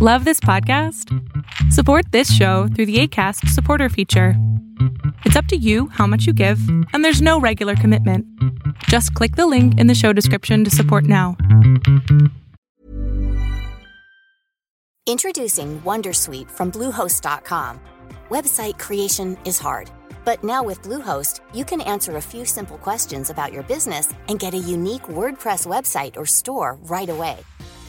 Love this podcast? Support this show through the ACAST supporter feature. It's up to you how much you give, and there's no regular commitment. Just click the link in the show description to support now. Introducing Wondersuite from Bluehost.com. Website creation is hard, but now with Bluehost, you can answer a few simple questions about your business and get a unique WordPress website or store right away.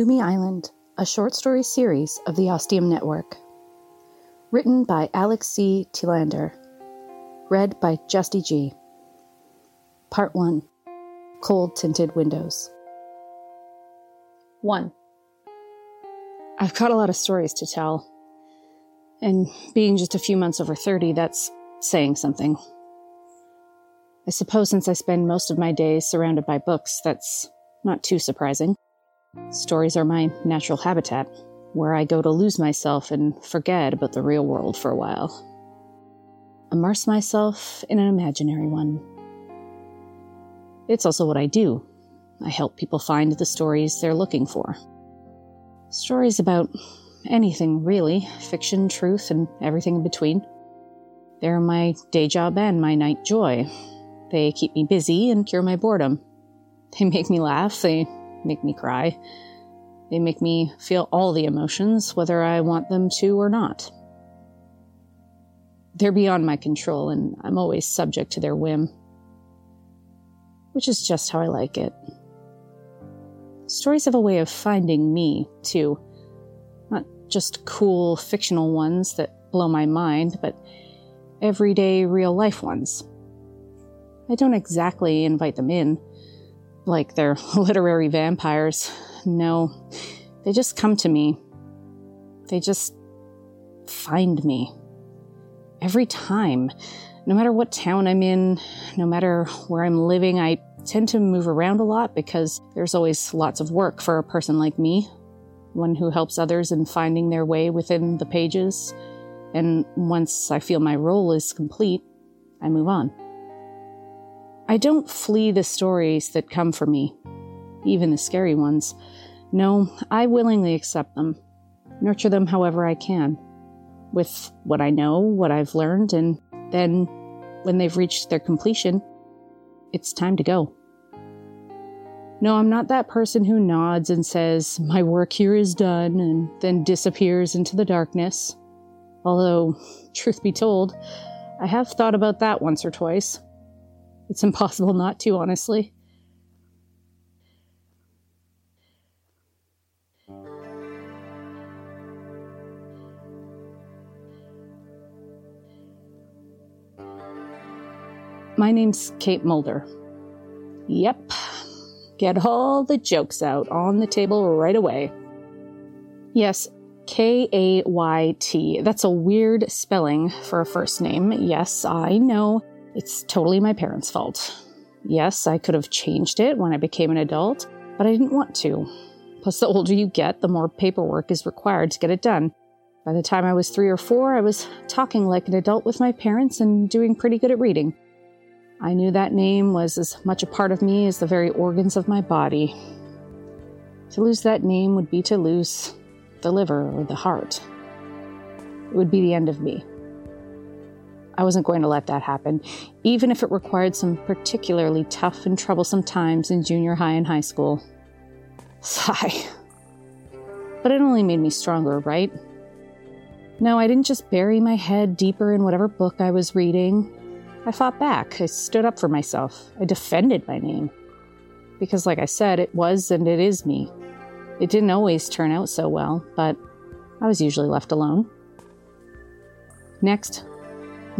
Lummi Island, a short story series of the Ostium Network. Written by Alex C. Telander. Read by Justy Gee Part 1 Cold Tinted Windows. 1. I've got a lot of stories to tell. And being just a few months over 30, that's saying something. I suppose since I spend most of my days surrounded by books, that's not too surprising. Stories are my natural habitat, where I go to lose myself and forget about the real world for a while. Immerse myself in an imaginary one. It's also what I do. I help people find the stories they're looking for. Stories about anything, really fiction, truth, and everything in between. They're my day job and my night joy. They keep me busy and cure my boredom. They make me laugh, they make me cry. They make me feel all the emotions, whether I want them to or not. They're beyond my control, and I'm always subject to their whim. Which is just how I like it. Stories have a way of finding me, too. Not just cool fictional ones that blow my mind, but everyday real life ones. I don't exactly invite them in like they're literary vampires. No, they just come to me. They just find me. Every time. No matter what town I'm in, no matter where I'm living, I tend to move around a lot because there's always lots of work for a person like me, one who helps others in finding their way within the pages. And once I feel my role is complete, I move on. I don't flee the stories that come for me, even the scary ones. No, I willingly accept them, nurture them however I can, with what I know, what I've learned, and then, when they've reached their completion, it's time to go. No, I'm not that person who nods and says, My work here is done, and then disappears into the darkness. Although, truth be told, I have thought about that once or twice. It's impossible not to, honestly. My name's Kayt Mulder. Yep. Get all the jokes out on the table right away. Yes, K A Y T. That's a weird spelling for a first name. Yes, I know. It's totally my parents' fault. Yes, I could have changed it when I became an adult, but I didn't want to. Plus, the older you get, the more paperwork is required to get it done. By the time I was three or four, I was talking like an adult with my parents and doing pretty good at reading. I knew that name was as much a part of me as the very organs of my body. To lose that name would be to lose the liver or the heart. It would be the end of me. I wasn't going to let that happen, even if it required some particularly tough and troublesome times in junior high and high school. Sigh. But it only made me stronger, right? No, I didn't just bury my head deeper in whatever book I was reading. I fought back. I stood up for myself. I defended my name. Because, like I said, it was and it is me. It didn't always turn out so well, but I was usually left alone. Next,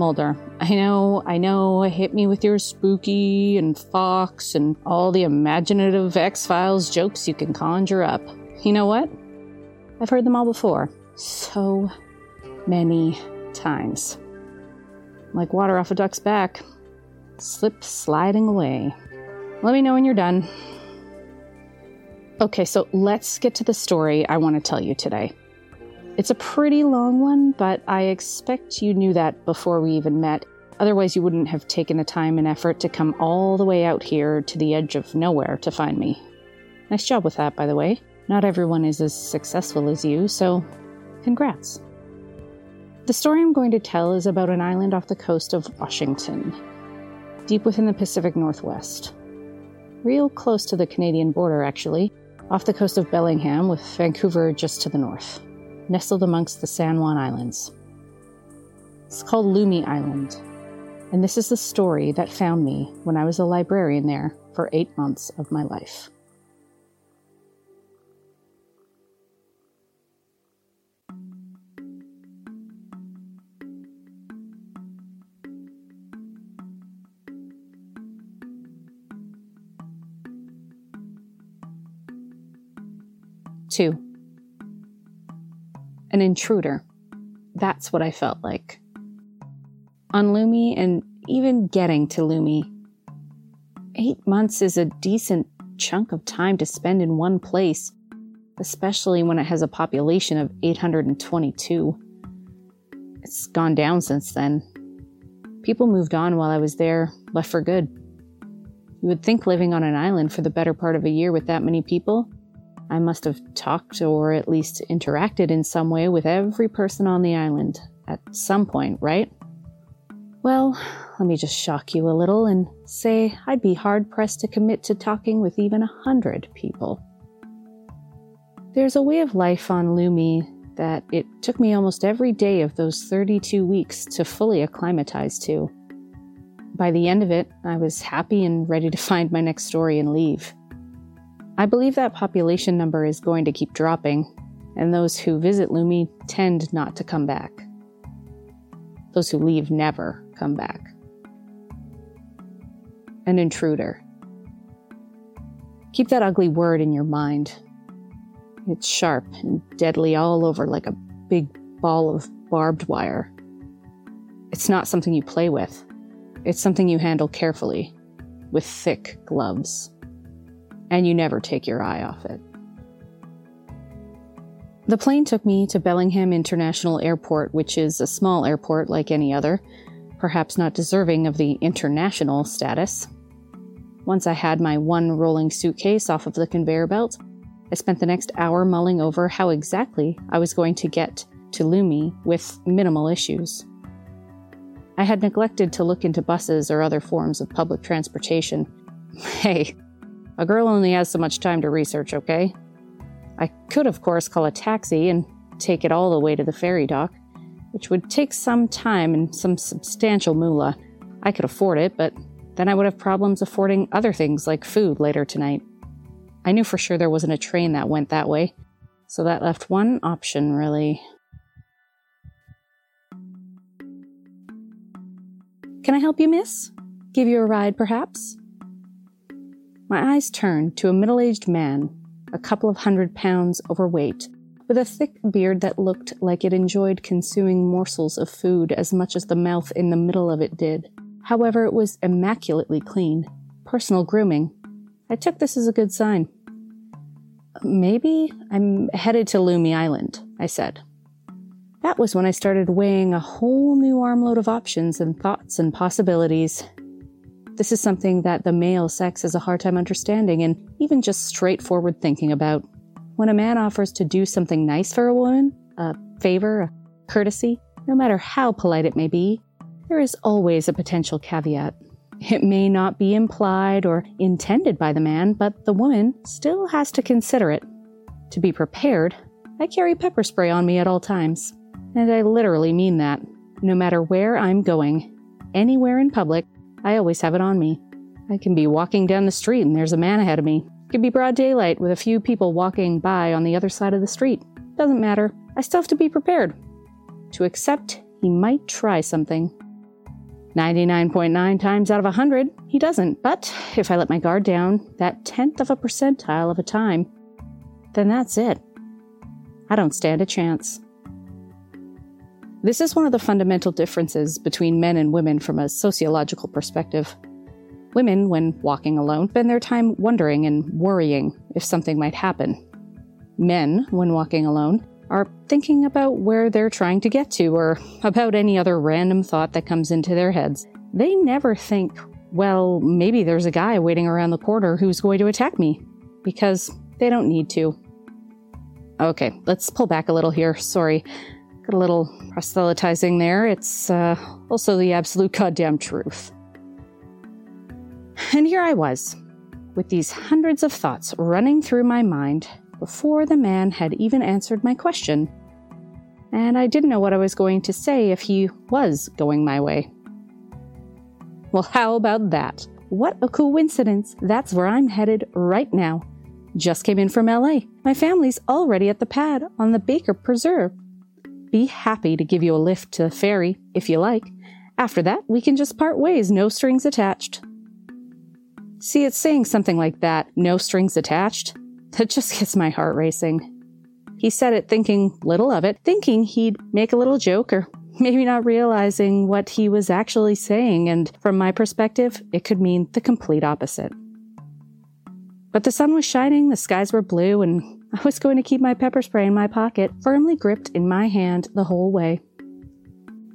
Mulder. I know, I know, hit me with your spooky and Fox and all the imaginative X Files jokes you can conjure up. You know what? I've heard them all before. So many times. Like water off a duck's back. Slip sliding away. Let me know when you're done. Okay, so let's get to the story I want to tell you today. It's a pretty long one, but I expect you knew that before we even met. Otherwise, you wouldn't have taken the time and effort to come all the way out here to the edge of nowhere to find me. Nice job with that, by the way. Not everyone is as successful as you, so congrats. The story I'm going to tell is about an island off the coast of Washington, deep within the Pacific Northwest. Real close to the Canadian border, actually, off the coast of Bellingham, with Vancouver just to the north, nestled amongst the San Juan Islands. It's called Lummi Island, and this is the story that found me when I was a librarian there for eight months of my life. Two, an intruder. That's what I felt like. On Lummi, and even getting to Lummi, eight months is a decent chunk of time to spend in one place, especially when it has a population of 822. It's gone down since then. People moved on while I was there, left for good. You would think living on an island for the better part of a year with that many people I must have talked or at least interacted in some way with every person on the island at some point, right? Well, let me just shock you a little and say I'd be hard pressed to commit to talking with even a hundred people. There's a way of life on Lummi that it took me almost every day of those 32 weeks to fully acclimatize to. By the end of it, I was happy and ready to find my next story and leave. I believe that population number is going to keep dropping, and those who visit Lummi tend not to come back. Those who leave never come back. An intruder. Keep that ugly word in your mind. It's sharp and deadly all over like a big ball of barbed wire. It's not something you play with, it's something you handle carefully, with thick gloves and you never take your eye off it. The plane took me to Bellingham International Airport, which is a small airport like any other, perhaps not deserving of the international status. Once I had my one rolling suitcase off of the conveyor belt, I spent the next hour mulling over how exactly I was going to get to Lummi with minimal issues. I had neglected to look into buses or other forms of public transportation. Hey, a girl only has so much time to research, okay? I could, of course, call a taxi and take it all the way to the ferry dock, which would take some time and some substantial moolah. I could afford it, but then I would have problems affording other things like food later tonight. I knew for sure there wasn't a train that went that way, so that left one option, really. Can I help you, miss? Give you a ride, perhaps? My eyes turned to a middle aged man, a couple of hundred pounds overweight, with a thick beard that looked like it enjoyed consuming morsels of food as much as the mouth in the middle of it did. However, it was immaculately clean. Personal grooming. I took this as a good sign. Maybe I'm headed to Lummi Island, I said. That was when I started weighing a whole new armload of options and thoughts and possibilities. This is something that the male sex has a hard time understanding and even just straightforward thinking about. When a man offers to do something nice for a woman, a favor, a courtesy, no matter how polite it may be, there is always a potential caveat. It may not be implied or intended by the man, but the woman still has to consider it. To be prepared, I carry pepper spray on me at all times. And I literally mean that. No matter where I'm going, anywhere in public, I always have it on me. I can be walking down the street and there's a man ahead of me. It could be broad daylight with a few people walking by on the other side of the street. Doesn't matter. I still have to be prepared. To accept he might try something. 99.9 times out of 100, he doesn't. But if I let my guard down that tenth of a percentile of a time, then that's it. I don't stand a chance. This is one of the fundamental differences between men and women from a sociological perspective. Women, when walking alone, spend their time wondering and worrying if something might happen. Men, when walking alone, are thinking about where they're trying to get to or about any other random thought that comes into their heads. They never think, well, maybe there's a guy waiting around the corner who's going to attack me, because they don't need to. Okay, let's pull back a little here. Sorry. Got a little proselytizing there. It's uh, also the absolute goddamn truth. And here I was, with these hundreds of thoughts running through my mind before the man had even answered my question. And I didn't know what I was going to say if he was going my way. Well, how about that? What a coincidence. That's where I'm headed right now. Just came in from LA. My family's already at the pad on the Baker Preserve. Be happy to give you a lift to the ferry, if you like. After that, we can just part ways, no strings attached. See, it's saying something like that, no strings attached, that just gets my heart racing. He said it thinking little of it, thinking he'd make a little joke or maybe not realizing what he was actually saying, and from my perspective, it could mean the complete opposite. But the sun was shining, the skies were blue, and I was going to keep my pepper spray in my pocket, firmly gripped in my hand the whole way.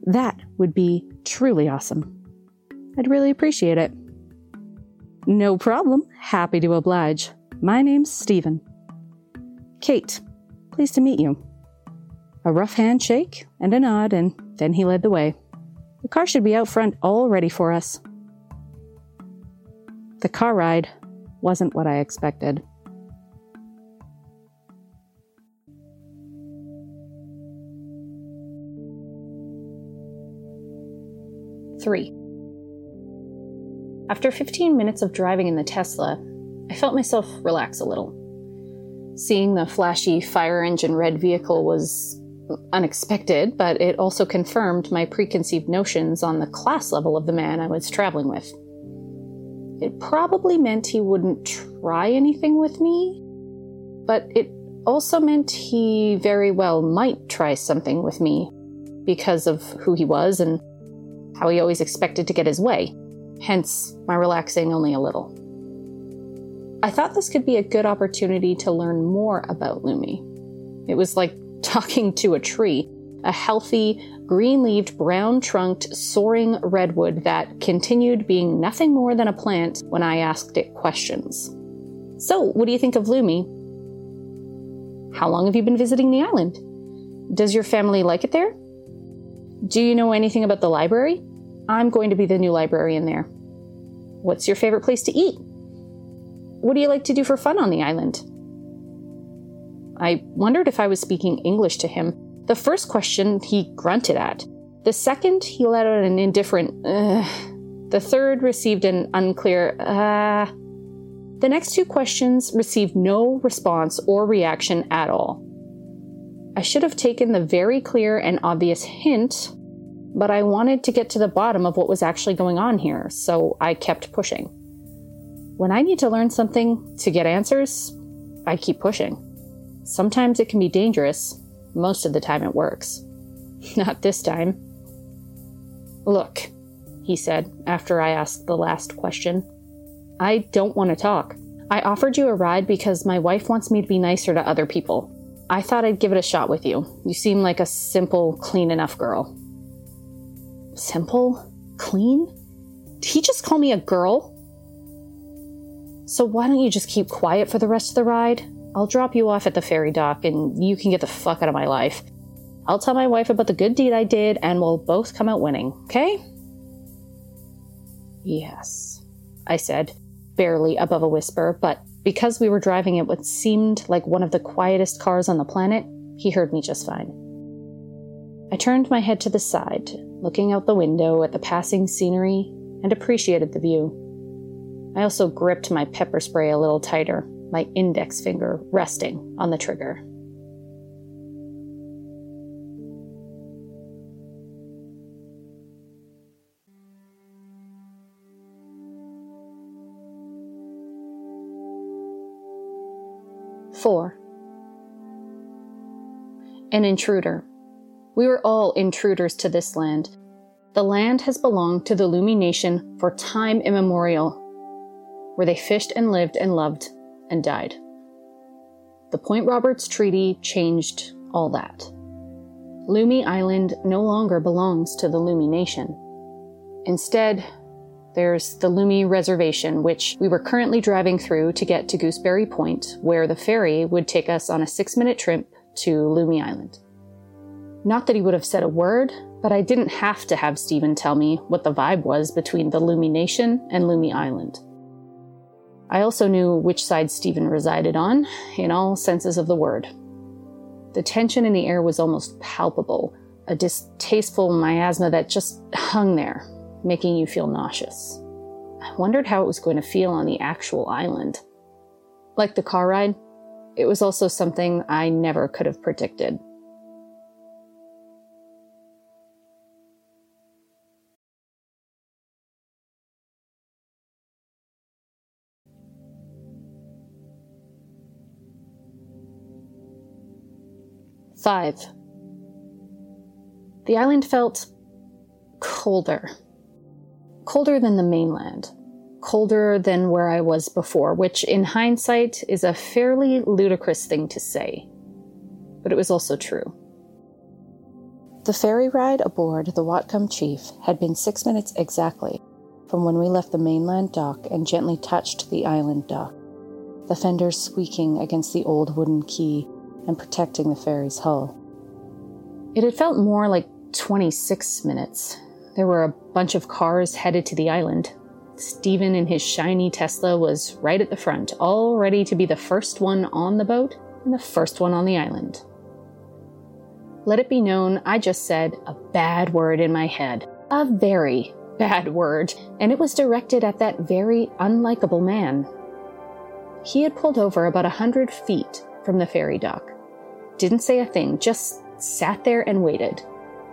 That would be truly awesome. I'd really appreciate it. No problem. Happy to oblige. My name's Stephen. Kayt, pleased to meet you. A rough handshake and a nod, and then he led the way. The car should be out front all ready for us. The car ride wasn't what I expected. Three. After 15 minutes of driving in the Tesla, I felt myself relax a little. Seeing the flashy fire engine red vehicle was unexpected, but it also confirmed my preconceived notions on the class level of the man I was traveling with. It probably meant he wouldn't try anything with me, but it also meant he very well might try something with me because of who he was and how he always expected to get his way, hence my relaxing only a little. I thought this could be a good opportunity to learn more about Lummi. It was like talking to a tree, a healthy, green leaved, brown trunked, soaring redwood that continued being nothing more than a plant when I asked it questions. So, what do you think of Lummi? How long have you been visiting the island? Does your family like it there? Do you know anything about the library? I'm going to be the new librarian there. What's your favorite place to eat? What do you like to do for fun on the island? I wondered if I was speaking English to him, the first question he grunted at. The second, he let out an indifferent, uh. The third received an unclear. Uh. The next two questions received no response or reaction at all. I should have taken the very clear and obvious hint, but I wanted to get to the bottom of what was actually going on here, so I kept pushing. When I need to learn something to get answers, I keep pushing. Sometimes it can be dangerous, most of the time it works. Not this time. Look, he said after I asked the last question. I don't want to talk. I offered you a ride because my wife wants me to be nicer to other people. I thought I'd give it a shot with you. You seem like a simple, clean enough girl. Simple? Clean? Did he just call me a girl? So why don't you just keep quiet for the rest of the ride? I'll drop you off at the ferry dock and you can get the fuck out of my life. I'll tell my wife about the good deed I did and we'll both come out winning, okay? Yes, I said, barely above a whisper, but because we were driving at what seemed like one of the quietest cars on the planet, he heard me just fine. I turned my head to the side, looking out the window at the passing scenery, and appreciated the view. I also gripped my pepper spray a little tighter, my index finger resting on the trigger. Four. an intruder. We were all intruders to this land. The land has belonged to the Lummi Nation for time immemorial, where they fished and lived and loved and died. The Point Roberts Treaty changed all that. Lummi Island no longer belongs to the Lummi Nation. Instead, there's the Lummi Reservation, which we were currently driving through to get to Gooseberry Point, where the ferry would take us on a six minute trip to Lummi Island. Not that he would have said a word, but I didn't have to have Stephen tell me what the vibe was between the Lummi Nation and Lummi Island. I also knew which side Stephen resided on, in all senses of the word. The tension in the air was almost palpable, a distasteful miasma that just hung there, making you feel nauseous. I wondered how it was going to feel on the actual island. Like the car ride, it was also something I never could have predicted. Five. The island felt colder. Colder than the mainland. Colder than where I was before, which in hindsight is a fairly ludicrous thing to say. But it was also true. The ferry ride aboard the Whatcom Chief had been six minutes exactly from when we left the mainland dock and gently touched the island dock, the fenders squeaking against the old wooden quay and protecting the ferry's hull. It had felt more like 26 minutes. There were a bunch of cars headed to the island. Stephen in his shiny Tesla was right at the front, all ready to be the first one on the boat and the first one on the island. Let it be known I just said a bad word in my head. A very bad word, and it was directed at that very unlikable man. He had pulled over about a hundred feet from the ferry dock didn't say a thing, just sat there and waited,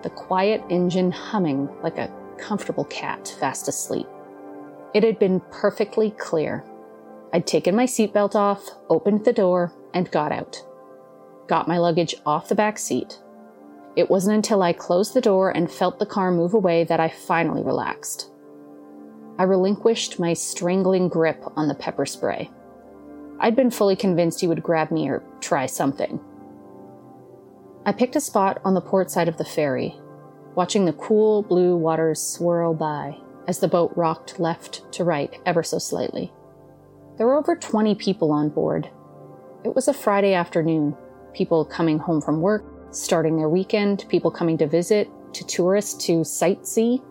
the quiet engine humming like a comfortable cat fast asleep. It had been perfectly clear. I'd taken my seatbelt off, opened the door, and got out. Got my luggage off the back seat. It wasn't until I closed the door and felt the car move away that I finally relaxed. I relinquished my strangling grip on the pepper spray. I'd been fully convinced he would grab me or try something. I picked a spot on the port side of the ferry, watching the cool blue waters swirl by as the boat rocked left to right ever so slightly. There were over 20 people on board. It was a Friday afternoon, people coming home from work, starting their weekend, people coming to visit, to tourists to sightsee.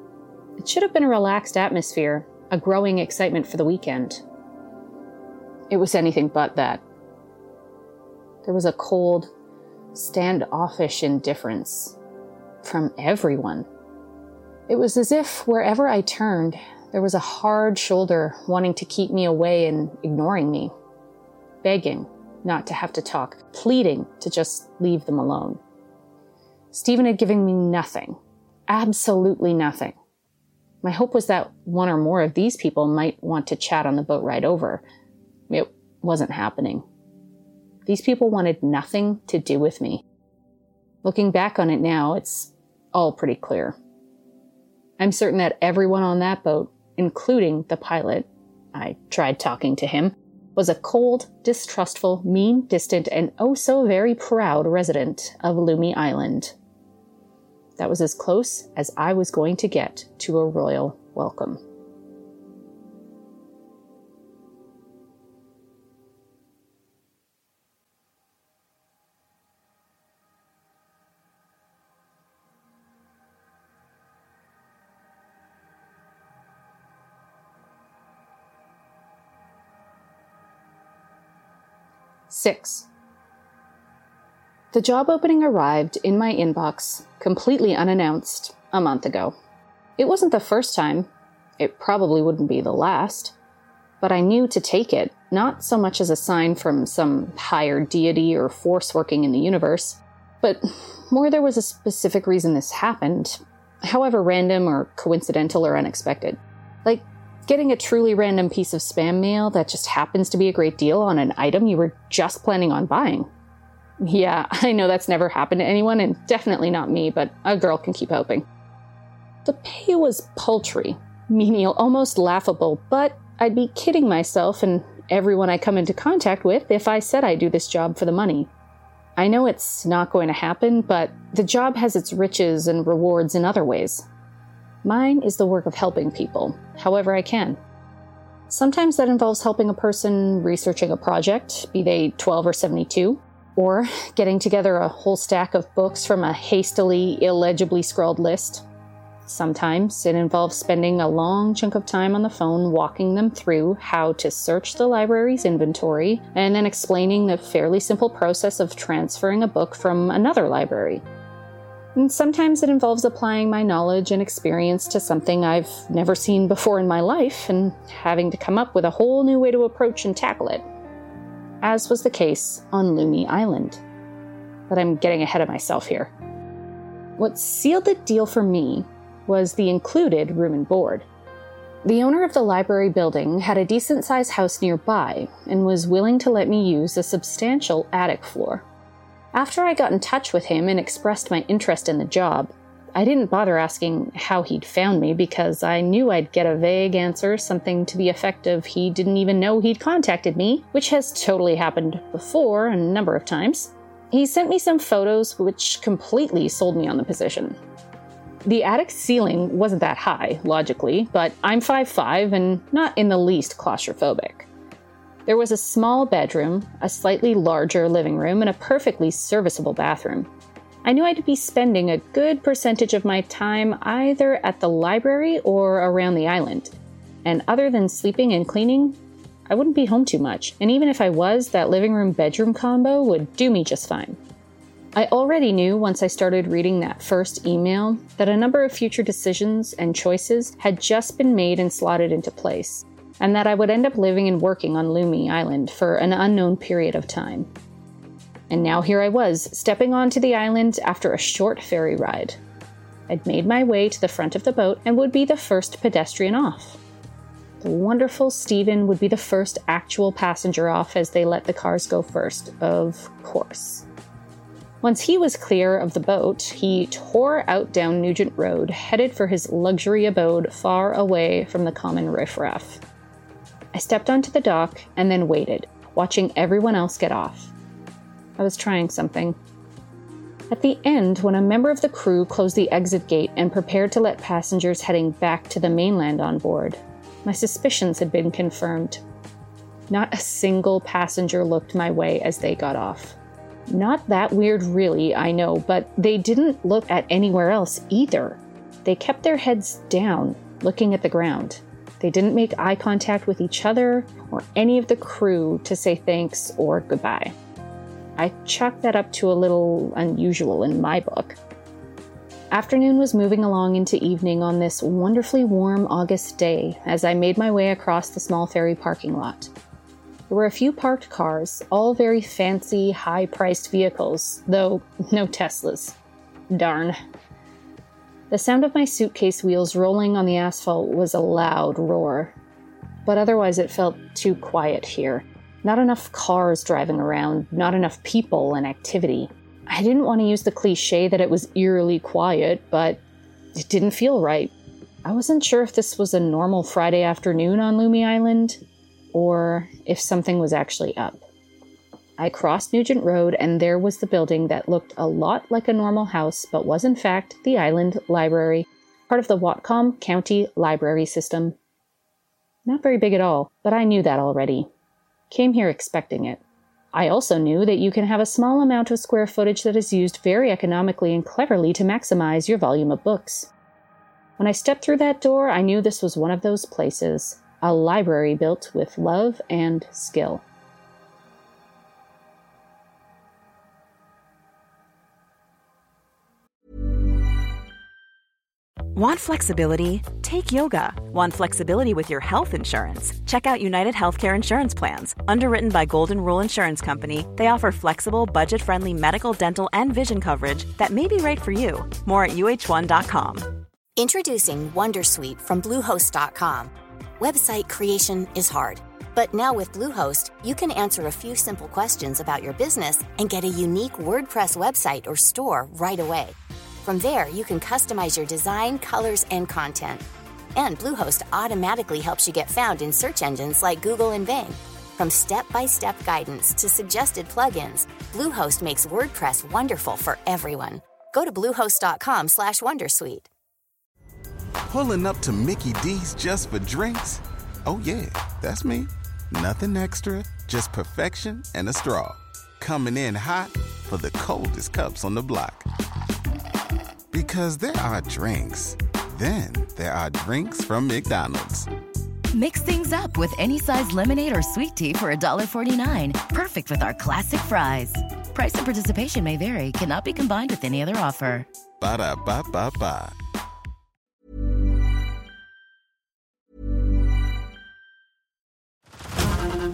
It should have been a relaxed atmosphere, a growing excitement for the weekend. It was anything but that. There was a cold, standoffish indifference from everyone. It was as if wherever I turned, there was a hard shoulder wanting to keep me away and ignoring me, begging not to have to talk, pleading to just leave them alone. Stephen had given me nothing, absolutely nothing. My hope was that one or more of these people might want to chat on the boat ride over. It wasn't happening. These people wanted nothing to do with me. Looking back on it now, it's all pretty clear. I'm certain that everyone on that boat, including the pilot, I tried talking to him, was a cold, distrustful, mean, distant, and oh so very proud resident of Lummi Island. That was as close as I was going to get to a royal welcome. Six. The job opening arrived in my inbox, completely unannounced, a month ago. It wasn't the first time. It probably wouldn't be the last. But I knew to take it, not so much as a sign from some higher deity or force working in the universe, but more there was a specific reason this happened, however random or coincidental or unexpected. Getting a truly random piece of spam mail that just happens to be a great deal on an item you were just planning on buying. Yeah, I know that's never happened to anyone, and definitely not me, but a girl can keep hoping. The pay was paltry, menial, almost laughable, but I'd be kidding myself and everyone I come into contact with if I said I do this job for the money. I know it's not going to happen, but the job has its riches and rewards in other ways. Mine is the work of helping people, however I can. Sometimes that involves helping a person researching a project, be they 12 or 72, or getting together a whole stack of books from a hastily, illegibly scrawled list. Sometimes it involves spending a long chunk of time on the phone walking them through how to search the library's inventory and then explaining the fairly simple process of transferring a book from another library. And sometimes it involves applying my knowledge and experience to something I've never seen before in my life and having to come up with a whole new way to approach and tackle it. As was the case on Lummi Island. But I'm getting ahead of myself here. What sealed the deal for me was the included room and board. The owner of the library building had a decent sized house nearby and was willing to let me use a substantial attic floor. After I got in touch with him and expressed my interest in the job, I didn't bother asking how he'd found me because I knew I'd get a vague answer, something to the effect of he didn't even know he'd contacted me, which has totally happened before a number of times. He sent me some photos which completely sold me on the position. The attic ceiling wasn't that high, logically, but I'm 5'5 and not in the least claustrophobic. There was a small bedroom, a slightly larger living room, and a perfectly serviceable bathroom. I knew I'd be spending a good percentage of my time either at the library or around the island. And other than sleeping and cleaning, I wouldn't be home too much, and even if I was, that living room bedroom combo would do me just fine. I already knew once I started reading that first email that a number of future decisions and choices had just been made and slotted into place, and that I would end up living and working on Lummi Island for an unknown period of time. And now here I was, stepping onto the island after a short ferry ride. I'd made my way to the front of the boat and would be the first pedestrian off. The wonderful Stephen would be the first actual passenger off as they let the cars go first, of course. Once he was clear of the boat, he tore out down Nugent Road, headed for his luxury abode far away from the common riffraff. I stepped onto the dock and then waited, watching everyone else get off. I was trying something. At the end, when a member of the crew closed the exit gate and prepared to let passengers heading back to the mainland on board, my suspicions had been confirmed. Not a single passenger looked my way as they got off. Not that weird, really, I know, but they didn't look at anywhere else either. They kept their heads down, looking at the ground. They didn't make eye contact with each other or any of the crew to say thanks or goodbye. I chalked that up to a little unusual in my book. Afternoon was moving along into evening on this wonderfully warm August day as I made my way across the small ferry parking lot. There were a few parked cars, all very fancy, high priced vehicles, though no Teslas. Darn. The sound of my suitcase wheels rolling on the asphalt was a loud roar. But otherwise, it felt too quiet here. Not enough cars driving around, not enough people and activity. I didn't want to use the cliche that it was eerily quiet, but it didn't feel right. I wasn't sure if this was a normal Friday afternoon on Lummi Island, or if something was actually up. I crossed Nugent Road, and there was the building that looked a lot like a normal house, but was in fact the Island Library, part of the Whatcom County Library System. Not very big at all, but I knew that already. Came here expecting it. I also knew that you can have a small amount of square footage that is used very economically and cleverly to maximize your volume of books. When I stepped through that door, I knew this was one of those places a library built with love and skill. Want flexibility? Take yoga. Want flexibility with your health insurance? Check out United Healthcare Insurance Plans. Underwritten by Golden Rule Insurance Company, they offer flexible, budget friendly medical, dental, and vision coverage that may be right for you. More at uh1.com. Introducing Wondersuite from Bluehost.com. Website creation is hard, But now with Bluehost, you can answer a few simple questions about your business and get a unique WordPress website or store right away. From there, you can customize your design, colors, and content. And Bluehost automatically helps you get found in search engines like Google and Bing. From step-by-step guidance to suggested plugins, Bluehost makes WordPress wonderful for everyone. Go to bluehost.com/wondersuite. Pulling up to Mickey D's just for drinks? Oh yeah, that's me. Nothing extra, just perfection and a straw. Coming in hot for the coldest cups on the block. Because there are drinks, then there are drinks from McDonald's. Mix things up with any size lemonade or sweet tea for $1.49. Perfect with our classic fries. Price and participation may vary, cannot be combined with any other offer. Ba da ba ba ba.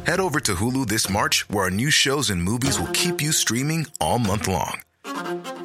Head over to Hulu this March, where our new shows and movies will keep you streaming all month long.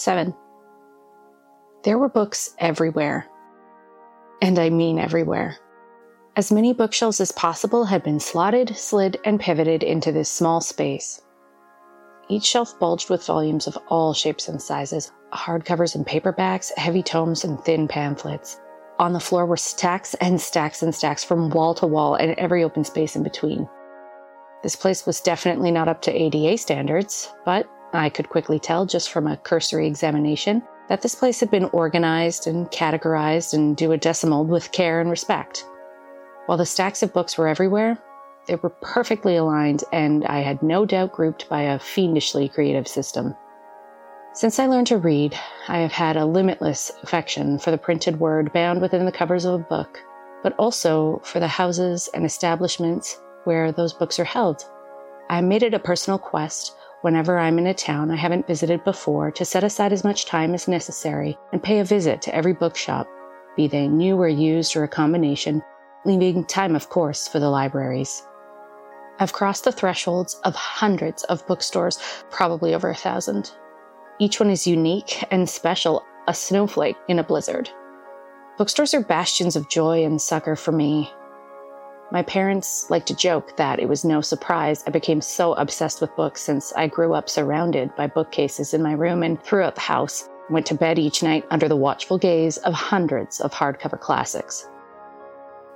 Seven. There were books everywhere. And I mean everywhere. As many bookshelves as possible had been slotted, slid, and pivoted into this small space. Each shelf bulged with volumes of all shapes and sizes hardcovers and paperbacks, heavy tomes, and thin pamphlets. On the floor were stacks and stacks and stacks from wall to wall and every open space in between. This place was definitely not up to ADA standards, but I could quickly tell just from a cursory examination that this place had been organized and categorized and Dewey decimaled with care and respect. While the stacks of books were everywhere, they were perfectly aligned and I had no doubt grouped by a fiendishly creative system. Since I learned to read, I have had a limitless affection for the printed word bound within the covers of a book, but also for the houses and establishments where those books are held. I made it a personal quest whenever I'm in a town I haven't visited before to set aside as much time as necessary and pay a visit to every bookshop, be they new or used or a combination, leaving time, of course, for the libraries. I've crossed the thresholds of hundreds of bookstores, probably over a thousand. Each one is unique and special, a snowflake in a blizzard. Bookstores are bastions of joy and succor for me, my parents like to joke that it was no surprise I became so obsessed with books since I grew up surrounded by bookcases in my room and throughout the house, went to bed each night under the watchful gaze of hundreds of hardcover classics.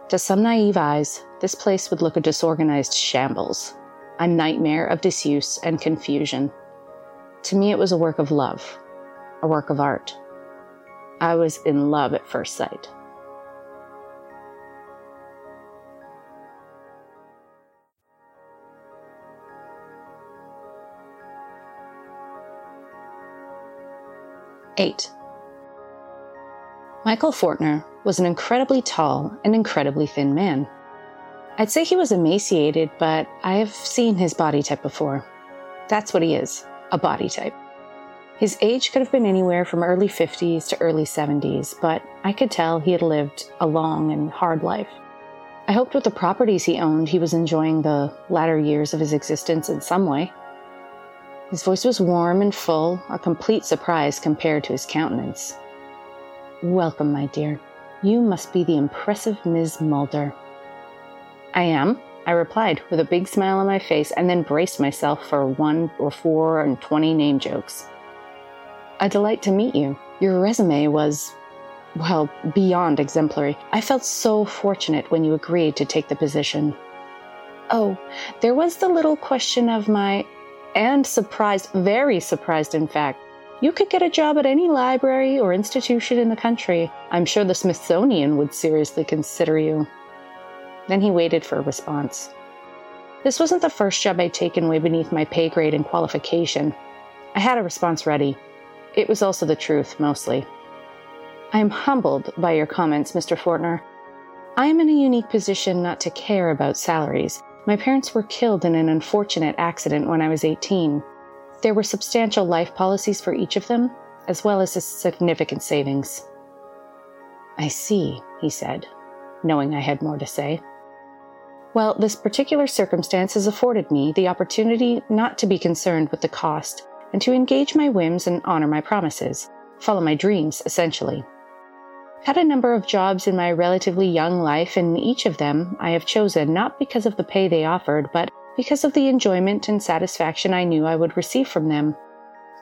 To some naive eyes, this place would look a disorganized shambles, a nightmare of disuse and confusion. To me, it was a work of love, a work of art. I was in love at first sight. 8. Michael Fortner was an incredibly tall and incredibly thin man. I'd say he was emaciated, but I have seen his body type before. That's what he is a body type. His age could have been anywhere from early 50s to early 70s, but I could tell he had lived a long and hard life. I hoped with the properties he owned, he was enjoying the latter years of his existence in some way. His voice was warm and full, a complete surprise compared to his countenance. Welcome, my dear. You must be the impressive Miss Mulder. I am, I replied with a big smile on my face and then braced myself for one or four and twenty name jokes. A delight to meet you. Your resume was, well, beyond exemplary. I felt so fortunate when you agreed to take the position. Oh, there was the little question of my. And surprised, very surprised, in fact. You could get a job at any library or institution in the country. I'm sure the Smithsonian would seriously consider you. Then he waited for a response. This wasn't the first job I'd taken way beneath my pay grade and qualification. I had a response ready. It was also the truth, mostly. I am humbled by your comments, Mr. Fortner. I am in a unique position not to care about salaries. My parents were killed in an unfortunate accident when I was 18. There were substantial life policies for each of them, as well as significant savings. I see, he said, knowing I had more to say. Well, this particular circumstance has afforded me the opportunity not to be concerned with the cost and to engage my whims and honor my promises, follow my dreams, essentially. Had a number of jobs in my relatively young life, and each of them I have chosen not because of the pay they offered, but because of the enjoyment and satisfaction I knew I would receive from them.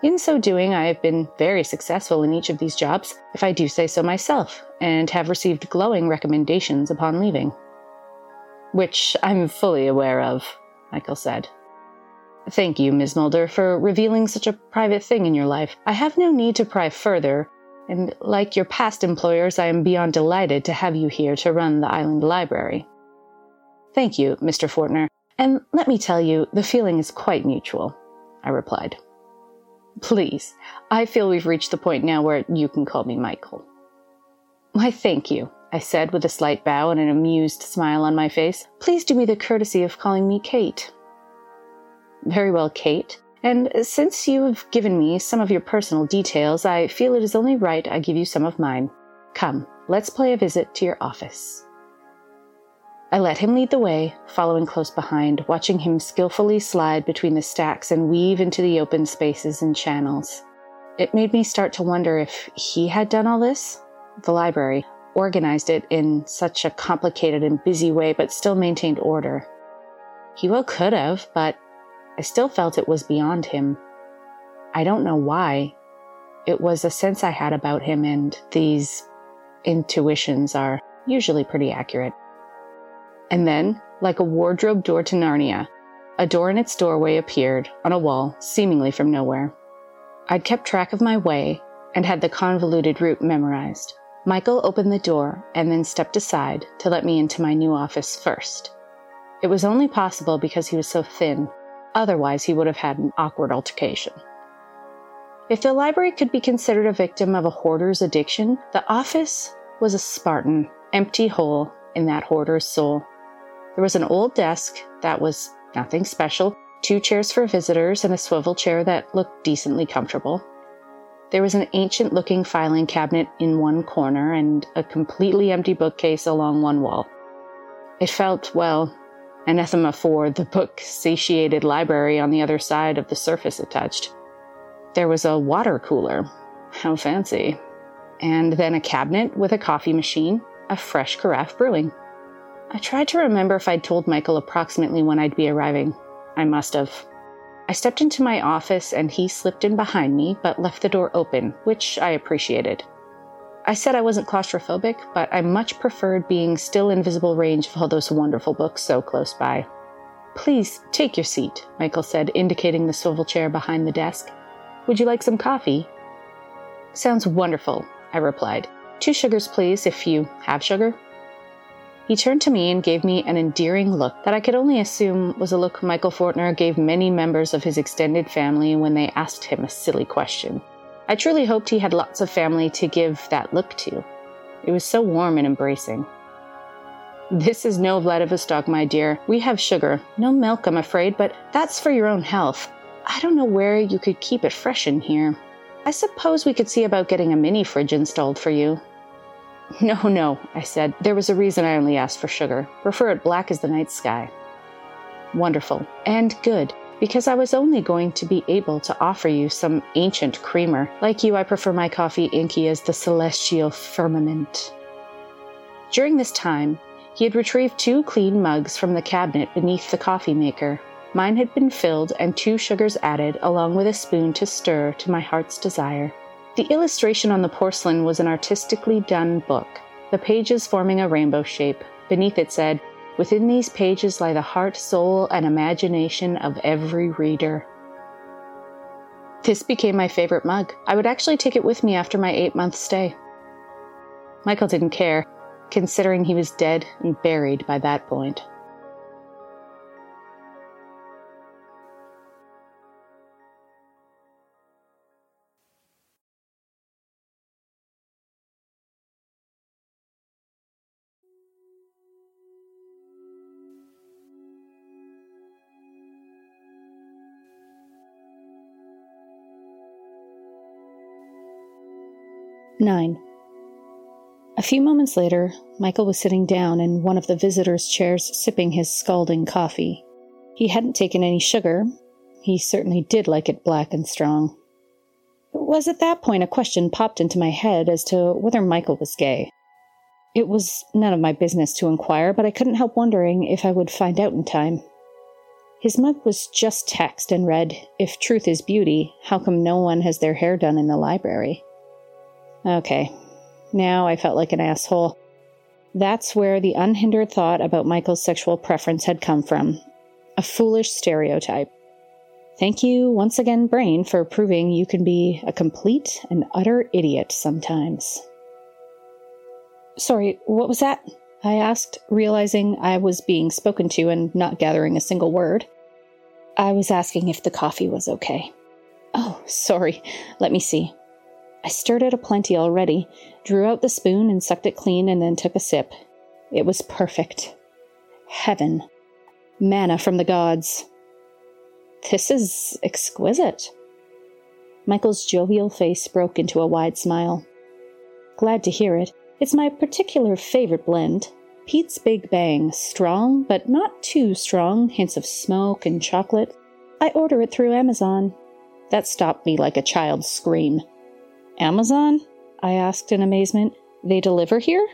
In so doing, I have been very successful in each of these jobs, if I do say so myself, and have received glowing recommendations upon leaving. Which I'm fully aware of, Michael said. Thank you, Ms. Mulder, for revealing such a private thing in your life. I have no need to pry further, and like your past employers, I am beyond delighted to have you here to run the Island Library. Thank you, Mr. Fortner, and let me tell you, the feeling is quite mutual, I replied. Please, I feel we've reached the point now where you can call me Michael. Why, thank you, I said with a slight bow and an amused smile on my face. Please do me the courtesy of calling me Kayt. Very well, Kayt. And since you have given me some of your personal details, I feel it is only right I give you some of mine. Come, let's play a visit to your office. I let him lead the way, following close behind, watching him skillfully slide between the stacks and weave into the open spaces and channels. It made me start to wonder if he had done all this. The library organized it in such a complicated and busy way, but still maintained order. He well could have, but I still felt it was beyond him. I don't know why. It was a sense I had about him, and these intuitions are usually pretty accurate. And then, like a wardrobe door to Narnia, a door in its doorway appeared on a wall, seemingly from nowhere. I'd kept track of my way and had the convoluted route memorized. Michael opened the door and then stepped aside to let me into my new office first. It was only possible because he was so thin Otherwise, he would have had an awkward altercation. If the library could be considered a victim of a hoarder's addiction, the office was a Spartan, empty hole in that hoarder's soul. There was an old desk that was nothing special, two chairs for visitors, and a swivel chair that looked decently comfortable. There was an ancient looking filing cabinet in one corner and a completely empty bookcase along one wall. It felt, well, anathema for the book satiated library on the other side of the surface it touched. There was a water cooler. How fancy. And then a cabinet with a coffee machine, a fresh carafe brewing. I tried to remember if I'd told Michael approximately when I'd be arriving. I must have. I stepped into my office and he slipped in behind me, but left the door open, which I appreciated. I said I wasn't claustrophobic, but I much preferred being still in visible range of all those wonderful books so close by. Please take your seat, Michael said, indicating the swivel chair behind the desk. Would you like some coffee? Sounds wonderful, I replied. Two sugars, please, if you have sugar. He turned to me and gave me an endearing look that I could only assume was a look Michael Fortner gave many members of his extended family when they asked him a silly question. I truly hoped he had lots of family to give that look to. It was so warm and embracing. This is no Vladivostok, my dear. We have sugar. No milk, I'm afraid, but that's for your own health. I don't know where you could keep it fresh in here. I suppose we could see about getting a mini fridge installed for you. No, no, I said. There was a reason I only asked for sugar. Prefer it black as the night sky. Wonderful. And good because I was only going to be able to offer you some ancient creamer. Like you, I prefer my coffee inky as the celestial firmament. During this time, he had retrieved two clean mugs from the cabinet beneath the coffee maker. Mine had been filled and two sugars added, along with a spoon to stir to my heart's desire. The illustration on the porcelain was an artistically done book, the pages forming a rainbow shape. Beneath it said, Within these pages lie the heart, soul, and imagination of every reader. This became my favorite mug. I would actually take it with me after my eight month stay. Michael didn't care, considering he was dead and buried by that point. Nine. A few moments later, Michael was sitting down in one of the visitors' chairs sipping his scalding coffee. He hadn't taken any sugar. He certainly did like it black and strong. It was at that point a question popped into my head as to whether Michael was gay. It was none of my business to inquire, but I couldn't help wondering if I would find out in time. His mug was just text and read, If truth is beauty, how come no one has their hair done in the library? Okay, now I felt like an asshole. That's where the unhindered thought about Michael's sexual preference had come from. A foolish stereotype. Thank you once again, brain, for proving you can be a complete and utter idiot sometimes. Sorry, what was that? I asked, realizing I was being spoken to and not gathering a single word. I was asking if the coffee was okay. Oh, sorry. Let me see. I stirred it a plenty already, drew out the spoon and sucked it clean, and then took a sip. It was perfect. Heaven. Manna from the gods. This is exquisite. Michael's jovial face broke into a wide smile. Glad to hear it. It's my particular favorite blend. Peet's Big Bang, strong, but not too strong, hints of smoke and chocolate. I order it through Amazon. That stopped me like a child's scream. Amazon? I asked in amazement. They deliver here?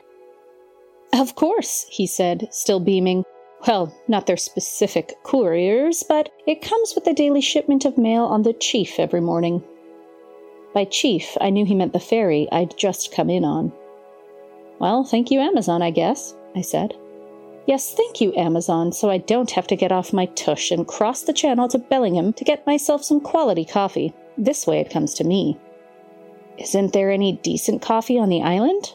Of course, he said, still beaming. Well, not their specific couriers, but it comes with a daily shipment of mail on the Chief every morning. By Chief, I knew he meant the ferry I'd just come in on. Well, thank you, Amazon, I guess, I said. Yes, thank you, Amazon, so I don't have to get off my tush and cross the channel to Bellingham to get myself some quality coffee. This way it comes to me. Isn't there any decent coffee on the island?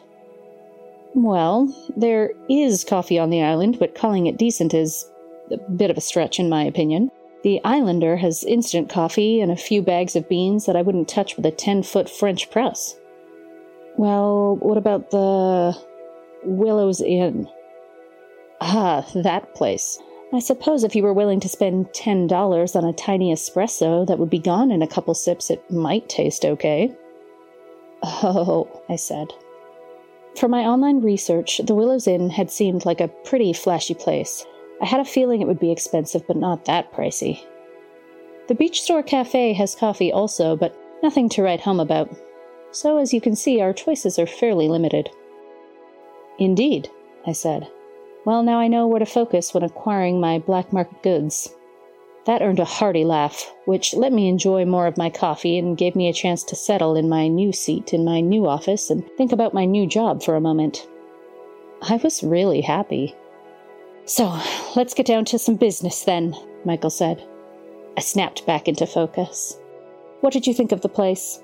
Well, there is coffee on the island, but calling it decent is a bit of a stretch, in my opinion. The Islander has instant coffee and a few bags of beans that I wouldn't touch with a 10 foot French press. Well, what about the Willow's Inn? Ah, that place. I suppose if you were willing to spend $10 on a tiny espresso that would be gone in a couple sips, it might taste okay. Oh, I said. For my online research, the Willows Inn had seemed like a pretty flashy place. I had a feeling it would be expensive, but not that pricey. The Beach Store Cafe has coffee also, but nothing to write home about. So, as you can see, our choices are fairly limited. Indeed, I said. Well, now I know where to focus when acquiring my black market goods. That earned a hearty laugh, which let me enjoy more of my coffee and gave me a chance to settle in my new seat in my new office and think about my new job for a moment. I was really happy. So, let's get down to some business then, Michael said. I snapped back into focus. What did you think of the place?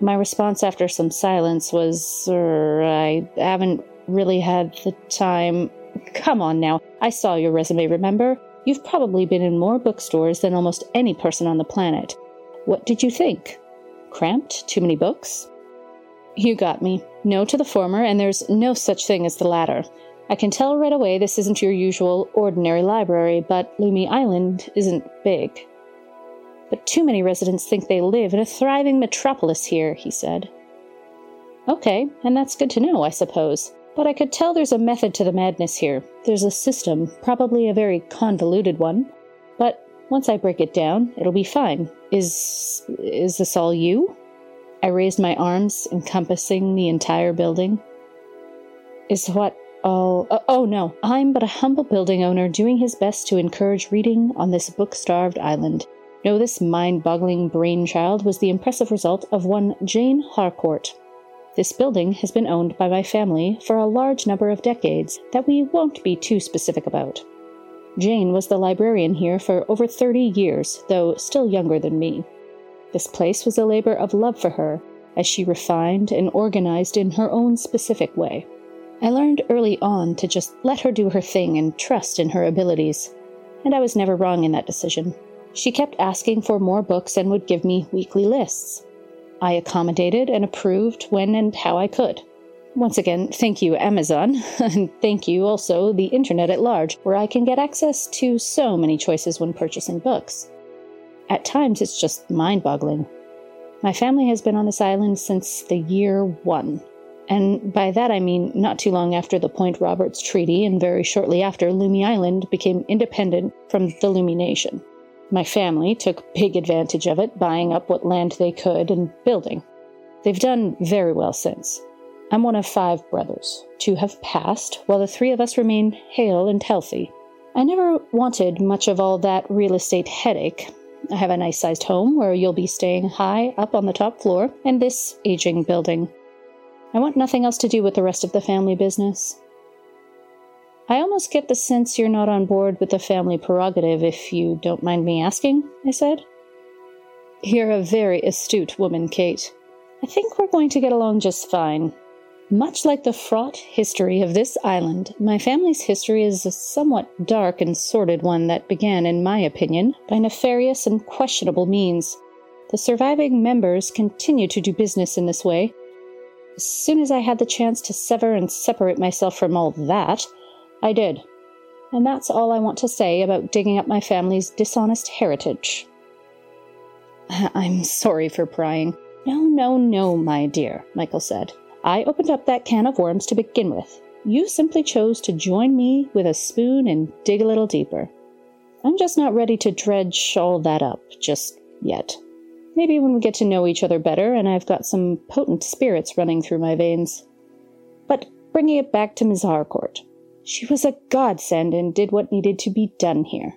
My response after some silence was, er, I haven't really had the time. Come on now, I saw your resume, remember? You've probably been in more bookstores than almost any person on the planet. What did you think? Cramped? Too many books? You got me. No to the former, and there's no such thing as the latter. I can tell right away this isn't your usual, ordinary library, but Lummi Island isn't big. But too many residents think they live in a thriving metropolis here, he said. Okay, and that's good to know, I suppose. But I could tell there's a method to the madness here. There's a system, probably a very convoluted one. But once I break it down, it'll be fine. Is. is this all you? I raised my arms, encompassing the entire building. Is what all. Uh, oh no, I'm but a humble building owner doing his best to encourage reading on this book starved island. No, this mind boggling brainchild was the impressive result of one Jane Harcourt. This building has been owned by my family for a large number of decades that we won't be too specific about. Jane was the librarian here for over 30 years, though still younger than me. This place was a labor of love for her, as she refined and organized in her own specific way. I learned early on to just let her do her thing and trust in her abilities, and I was never wrong in that decision. She kept asking for more books and would give me weekly lists. I accommodated and approved when and how I could. Once again, thank you, Amazon, and thank you also the internet at large, where I can get access to so many choices when purchasing books. At times, it's just mind boggling. My family has been on this island since the year one. And by that I mean not too long after the Point Roberts Treaty and very shortly after Lummi Island became independent from the Lummi Nation. My family took big advantage of it, buying up what land they could and building. They've done very well since. I'm one of five brothers. Two have passed, while the three of us remain hale and healthy. I never wanted much of all that real estate headache. I have a nice sized home where you'll be staying high up on the top floor, and this aging building. I want nothing else to do with the rest of the family business. I almost get the sense you're not on board with the family prerogative, if you don't mind me asking, I said. You're a very astute woman, Kayt. I think we're going to get along just fine. Much like the fraught history of this island, my family's history is a somewhat dark and sordid one that began, in my opinion, by nefarious and questionable means. The surviving members continue to do business in this way. As soon as I had the chance to sever and separate myself from all that, I did. And that's all I want to say about digging up my family's dishonest heritage. I'm sorry for prying. No, no, no, my dear, Michael said. I opened up that can of worms to begin with. You simply chose to join me with a spoon and dig a little deeper. I'm just not ready to dredge all that up just yet. Maybe when we get to know each other better and I've got some potent spirits running through my veins. But bringing it back to Ms. Harcourt. She was a godsend and did what needed to be done here.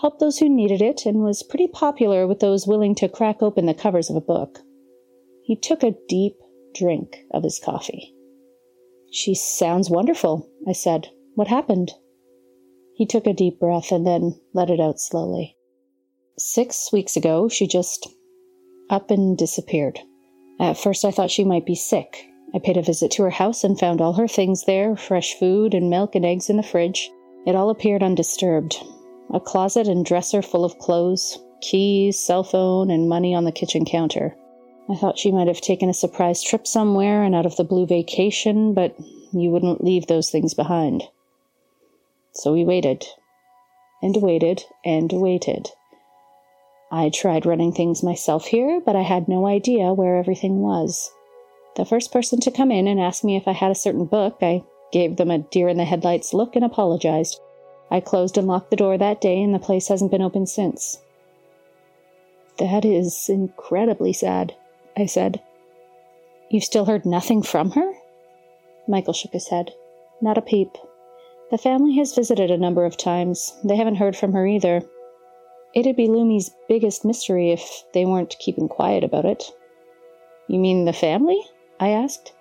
Helped those who needed it and was pretty popular with those willing to crack open the covers of a book. He took a deep drink of his coffee. She sounds wonderful, I said. What happened? He took a deep breath and then let it out slowly. Six weeks ago, she just up and disappeared. At first, I thought she might be sick, I paid a visit to her house and found all her things there fresh food and milk and eggs in the fridge. It all appeared undisturbed. A closet and dresser full of clothes, keys, cell phone, and money on the kitchen counter. I thought she might have taken a surprise trip somewhere and out of the blue vacation, but you wouldn't leave those things behind. So we waited, and waited, and waited. I tried running things myself here, but I had no idea where everything was. The first person to come in and ask me if I had a certain book, I gave them a deer in the headlights look and apologized. I closed and locked the door that day, and the place hasn't been open since. That is incredibly sad, I said. You've still heard nothing from her? Michael shook his head. Not a peep. The family has visited a number of times. They haven't heard from her either. It'd be Lummi's biggest mystery if they weren't keeping quiet about it. You mean the family? I asked.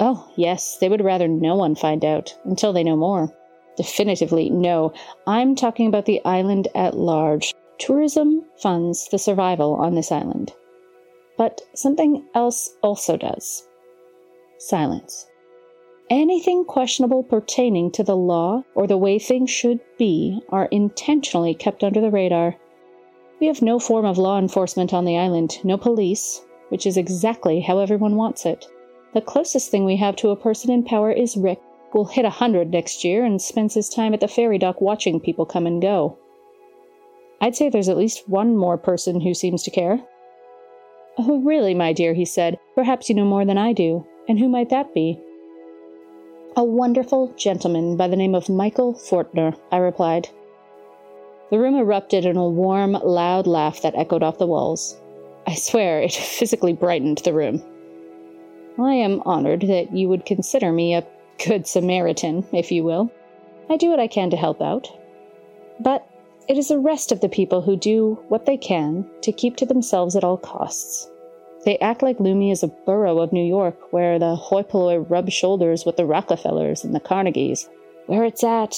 Oh, yes, they would rather no one find out until they know more. Definitively, no. I'm talking about the island at large. Tourism funds the survival on this island. But something else also does silence. Anything questionable pertaining to the law or the way things should be are intentionally kept under the radar. We have no form of law enforcement on the island, no police, which is exactly how everyone wants it. The closest thing we have to a person in power is Rick, who'll hit a hundred next year and spends his time at the ferry dock watching people come and go. I'd say there's at least one more person who seems to care. Oh, really, my dear, he said. Perhaps you know more than I do. And who might that be? A wonderful gentleman by the name of Michael Fortner, I replied. The room erupted in a warm, loud laugh that echoed off the walls. I swear it physically brightened the room. I am honored that you would consider me a good Samaritan, if you will. I do what I can to help out. But It is the rest of the people who do what they can to keep to themselves at all costs. They act like Lummi is a borough of New York where the hoi polloi rub shoulders with the Rockefellers and the Carnegies, where it's at,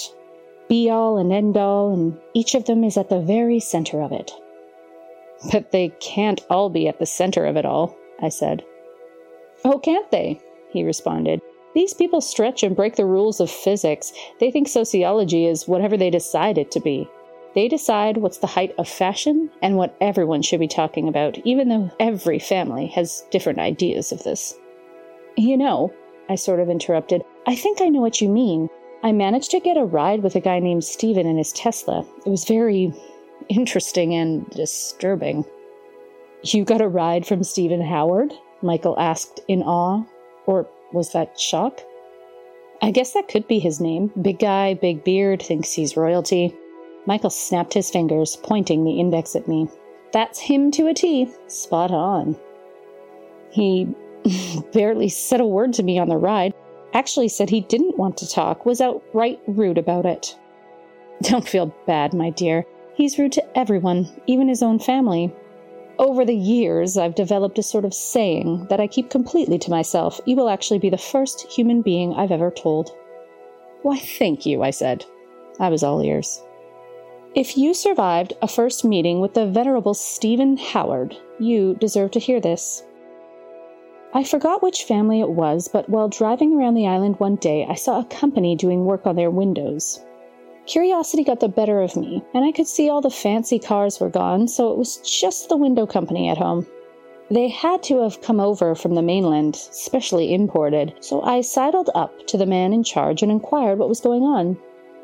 be all and end all, and each of them is at the very center of it. But they can't all be at the center of it all, I said. Oh, can't they? He responded. These people stretch and break the rules of physics. They think sociology is whatever they decide it to be. They decide what's the height of fashion and what everyone should be talking about, even though every family has different ideas of this. You know, I sort of interrupted, I think I know what you mean. I managed to get a ride with a guy named Steven in his Tesla. It was very interesting and disturbing. You got a ride from Stephen Howard? Michael asked in awe. Or was that shock? I guess that could be his name. Big guy, big beard, thinks he's royalty. Michael snapped his fingers, pointing the index at me. That's him to a T. Spot on. He barely said a word to me on the ride, actually said he didn't want to talk, was outright rude about it. Don't feel bad, my dear. He's rude to everyone, even his own family. Over the years, I've developed a sort of saying that I keep completely to myself. You will actually be the first human being I've ever told. Why, thank you, I said. I was all ears. If you survived a first meeting with the venerable Stephen Howard, you deserve to hear this. I forgot which family it was, but while driving around the island one day, I saw a company doing work on their windows. Curiosity got the better of me, and I could see all the fancy cars were gone, so it was just the window company at home. They had to have come over from the mainland, specially imported, so I sidled up to the man in charge and inquired what was going on.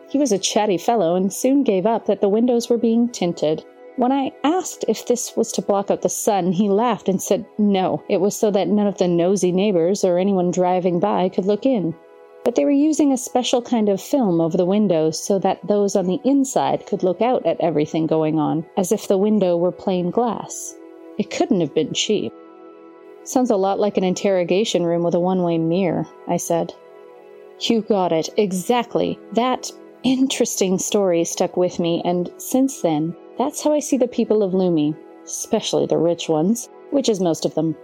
He was a chatty fellow and soon gave up that the windows were being tinted. When I asked if this was to block out the sun, he laughed and said no, it was so that none of the nosy neighbors or anyone driving by could look in. But they were using a special kind of film over the windows so that those on the inside could look out at everything going on, as if the window were plain glass. It couldn't have been cheap. Sounds a lot like an interrogation room with a one way mirror, I said. You got it, exactly. That interesting story stuck with me, and since then, that's how I see the people of Lummi, especially the rich ones, which is most of them.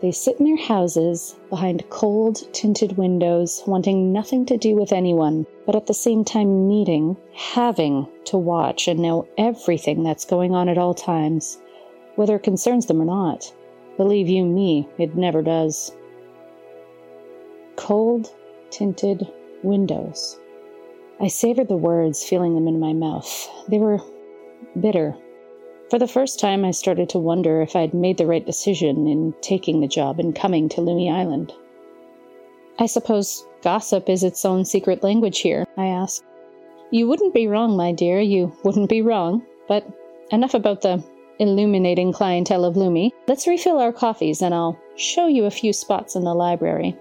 They sit in their houses behind cold, tinted windows, wanting nothing to do with anyone, but at the same time needing, having to watch and know everything that's going on at all times, whether it concerns them or not. Believe you me, it never does. Cold, tinted windows. I savored the words, feeling them in my mouth. They were bitter. For the first time, I started to wonder if I'd made the right decision in taking the job and coming to Lummi Island. I suppose gossip is its own secret language here, I asked. You wouldn't be wrong, my dear, you wouldn't be wrong. But enough about the illuminating clientele of Lummi. Let's refill our coffees and I'll show you a few spots in the library.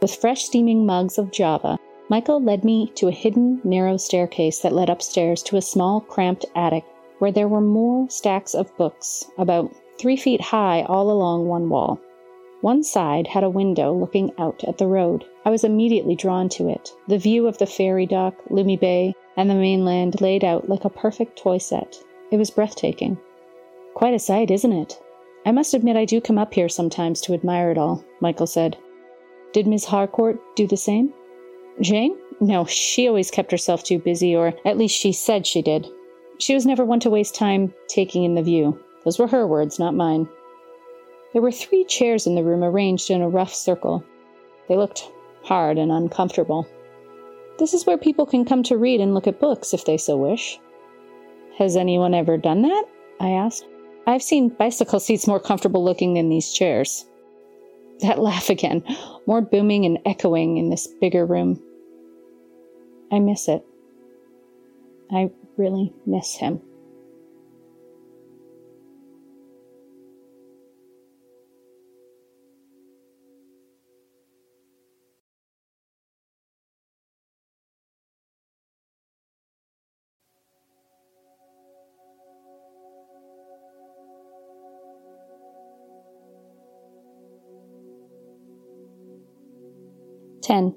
With fresh steaming mugs of Java, Michael led me to a hidden, narrow staircase that led upstairs to a small, cramped attic where there were more stacks of books, about three feet high all along one wall. One side had a window looking out at the road. I was immediately drawn to it. The view of the ferry dock, Lummi Bay, and the mainland laid out like a perfect toy set. It was breathtaking. Quite a sight, isn't it? I must admit I do come up here sometimes to admire it all, Michael said. Did Miss Harcourt do the same? Jane? No, she always kept herself too busy, or at least she said she did. She was never one to waste time taking in the view. Those were her words, not mine. There were three chairs in the room arranged in a rough circle. They looked hard and uncomfortable. This is where people can come to read and look at books if they so wish. Has anyone ever done that? I asked. I've seen bicycle seats more comfortable looking than these chairs. That laugh again, more booming and echoing in this bigger room. I miss it. I really miss him. Ten.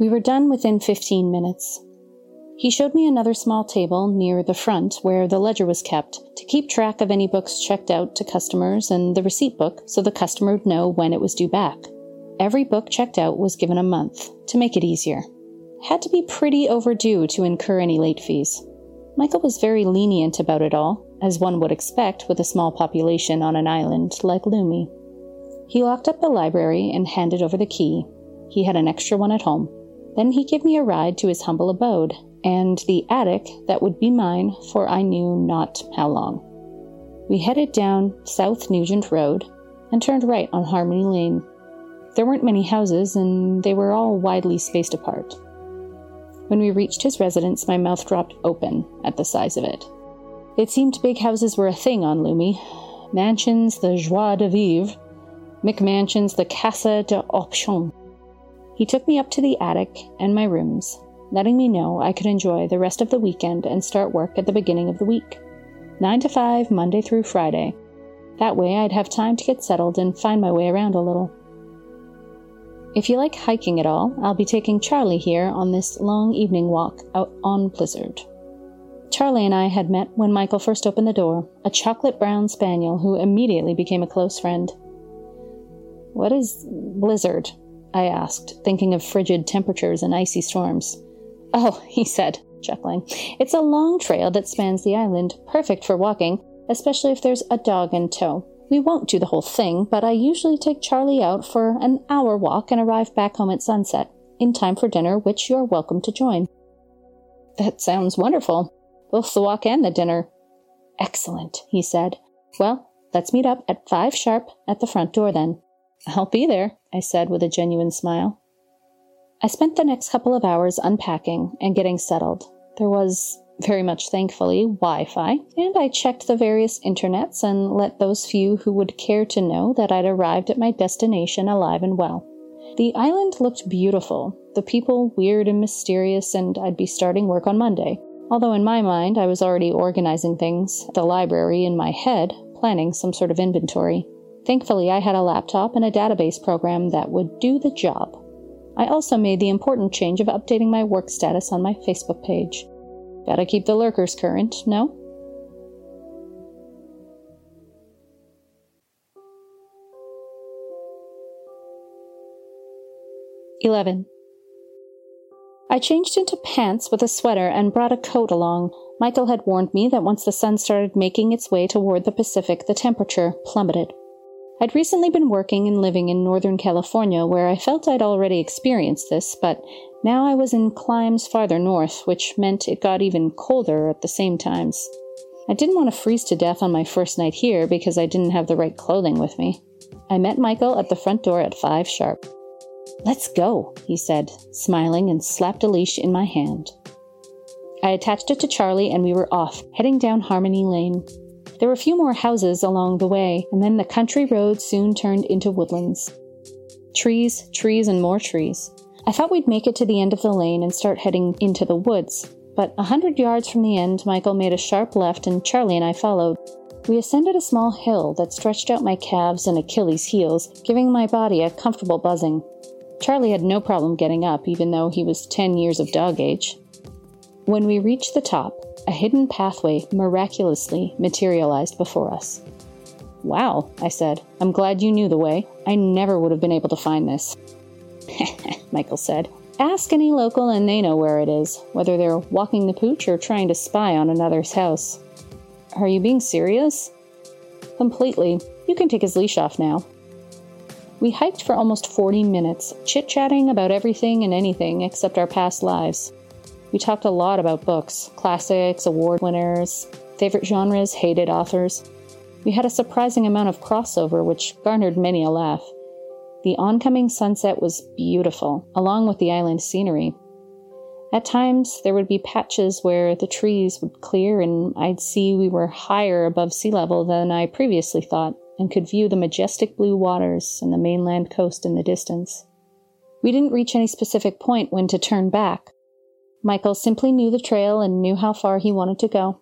We were done within fifteen minutes. He showed me another small table near the front where the ledger was kept to keep track of any books checked out to customers and the receipt book so the customer would know when it was due back. Every book checked out was given a month to make it easier. Had to be pretty overdue to incur any late fees. Michael was very lenient about it all, as one would expect with a small population on an island like Lummi. He locked up the library and handed over the key. He had an extra one at home. Then he gave me a ride to his humble abode and the attic that would be mine for I knew not how long. We headed down South Nugent Road and turned right on Harmony Lane. There weren't many houses, and they were all widely spaced apart. When we reached his residence, my mouth dropped open at the size of it. It seemed big houses were a thing on Lummi. Mansions, the joie de vivre. McMansions, the casa de option. He took me up to the attic and my rooms, letting me know I could enjoy the rest of the weekend and start work at the beginning of the week. 9 to 5, Monday through Friday. That way I'd have time to get settled and find my way around a little. If you like hiking at all, I'll be taking Charlie here on this long evening walk out on Blizzard. Charlie and I had met when Michael first opened the door, a chocolate brown spaniel who immediately became a close friend. What is Blizzard? I asked, thinking of frigid temperatures and icy storms. Oh, he said, chuckling. It's a long trail that spans the island, perfect for walking, especially if there's a dog in tow. We won't do the whole thing, but I usually take Charlie out for an hour walk and arrive back home at sunset, in time for dinner, which you're welcome to join. That sounds wonderful. Both the walk and the dinner. Excellent, he said. Well, let's meet up at five sharp at the front door then. I'll be there, I said with a genuine smile. I spent the next couple of hours unpacking and getting settled. There was, very much thankfully, Wi Fi, and I checked the various internets and let those few who would care to know that I'd arrived at my destination alive and well. The island looked beautiful, the people weird and mysterious, and I'd be starting work on Monday. Although in my mind I was already organizing things at the library in my head, planning some sort of inventory. Thankfully, I had a laptop and a database program that would do the job. I also made the important change of updating my work status on my Facebook page. Gotta keep the lurkers current, no? Eleven. I changed into pants with a sweater and brought a coat along. Michael had warned me that once the sun started making its way toward the Pacific, the temperature plummeted. I'd recently been working and living in Northern California where I felt I'd already experienced this, but now I was in climes farther north, which meant it got even colder at the same times. I didn't want to freeze to death on my first night here because I didn't have the right clothing with me. I met Michael at the front door at five sharp. Let's go, he said, smiling and slapped a leash in my hand. I attached it to Charlie and we were off, heading down Harmony Lane. There were a few more houses along the way, and then the country road soon turned into woodlands. Trees, trees, and more trees. I thought we'd make it to the end of the lane and start heading into the woods, but a hundred yards from the end, Michael made a sharp left and Charlie and I followed. We ascended a small hill that stretched out my calves and Achilles' heels, giving my body a comfortable buzzing. Charlie had no problem getting up, even though he was ten years of dog age. When we reached the top, a hidden pathway miraculously materialized before us. Wow, I said. I'm glad you knew the way. I never would have been able to find this. Michael said. Ask any local and they know where it is, whether they're walking the pooch or trying to spy on another's house. Are you being serious? Completely. You can take his leash off now. We hiked for almost 40 minutes, chit chatting about everything and anything except our past lives. We talked a lot about books, classics, award winners, favorite genres, hated authors. We had a surprising amount of crossover, which garnered many a laugh. The oncoming sunset was beautiful, along with the island scenery. At times, there would be patches where the trees would clear, and I'd see we were higher above sea level than I previously thought, and could view the majestic blue waters and the mainland coast in the distance. We didn't reach any specific point when to turn back, Michael simply knew the trail and knew how far he wanted to go.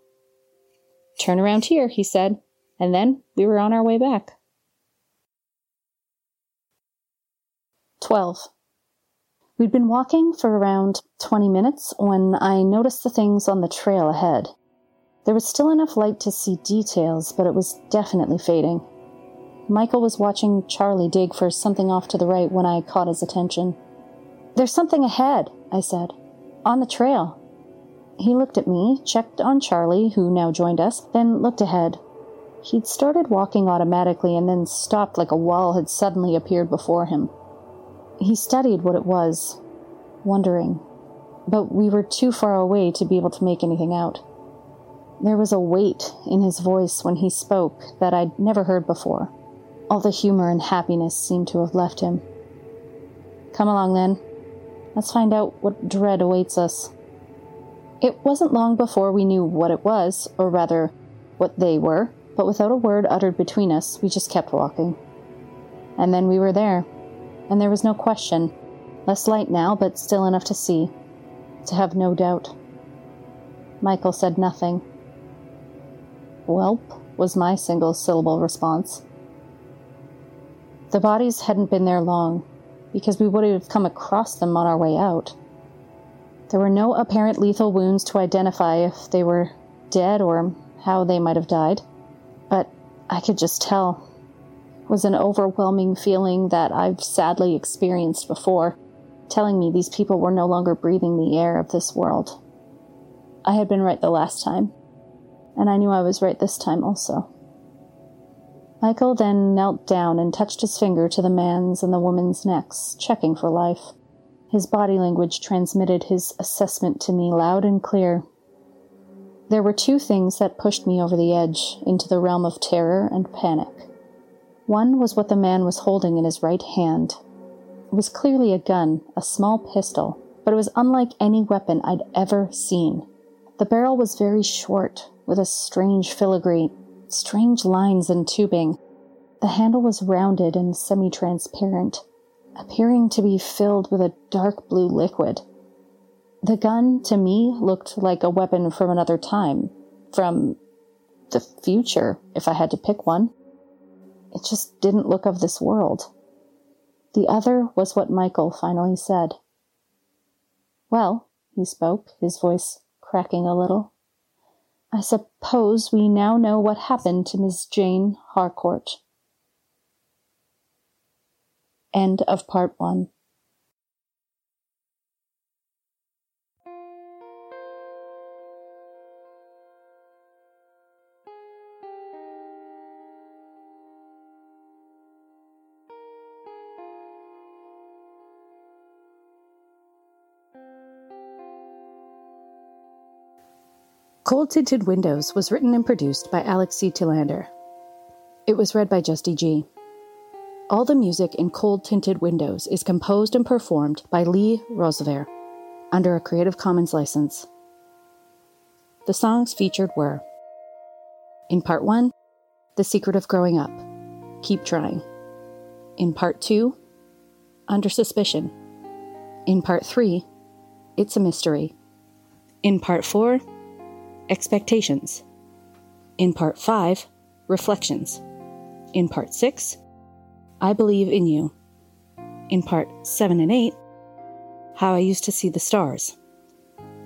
Turn around here, he said, and then we were on our way back. 12. We'd been walking for around 20 minutes when I noticed the things on the trail ahead. There was still enough light to see details, but it was definitely fading. Michael was watching Charlie dig for something off to the right when I caught his attention. There's something ahead, I said. On the trail. He looked at me, checked on Charlie, who now joined us, then looked ahead. He'd started walking automatically and then stopped like a wall had suddenly appeared before him. He studied what it was, wondering, but we were too far away to be able to make anything out. There was a weight in his voice when he spoke that I'd never heard before. All the humor and happiness seemed to have left him. Come along then. Let's find out what dread awaits us. It wasn't long before we knew what it was, or rather, what they were, but without a word uttered between us, we just kept walking. And then we were there and there was no question. Less light now, but still enough to see, to have no doubt. Michael said nothing. Welp, was my single syllable response. The bodies hadn't been there long, because we would have come across them on our way out. There were no apparent lethal wounds to identify if they were dead or how they might have died, but I could just tell was an overwhelming feeling that I've sadly experienced before, telling me these people were no longer breathing the air of this world. I had been right the last time, and I knew I was right this time also. Michael then knelt down and touched his finger to the man's and the woman's necks, checking for life. His body language transmitted his assessment to me loud and clear. There were two things that pushed me over the edge into the realm of terror and panic. One was what the man was holding in his right hand. It was clearly a gun, a small pistol, but it was unlike any weapon I'd ever seen. The barrel was very short, with a strange filigree, strange lines and tubing. The handle was rounded and semi transparent, appearing to be filled with a dark blue liquid. The gun, to me, looked like a weapon from another time, from the future, if I had to pick one. It just didn't look of this world. The other was what Michael finally said. Well, he spoke, his voice cracking a little. I suppose we now know what happened to Miss Jane Harcourt. End of part one. Cold Tinted Windows was written and produced by Alex C. Telander. It was read by Justy Gee All the music in Cold Tinted Windows is composed and performed by Lee Rosevere under a Creative Commons license. The songs featured were In Part 1, The Secret of Growing Up, Keep Trying. In Part 2, Under Suspicion. In Part 3, It's a Mystery. In Part 4, Expectations. In Part 5, Reflections. In Part 6, I Believe in You. In Part 7 and 8, How I Used to See the Stars.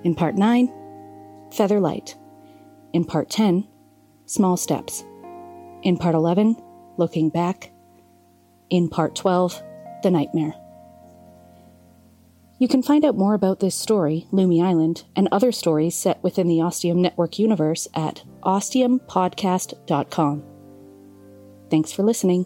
In Part 9, Feather Light. In Part 10, Small Steps. In Part 11, Looking Back. In Part 12, The Nightmare. You can find out more about this story, Lummi Island, and other stories set within the Ostium Network universe at ostiumpodcast.com. Thanks for listening.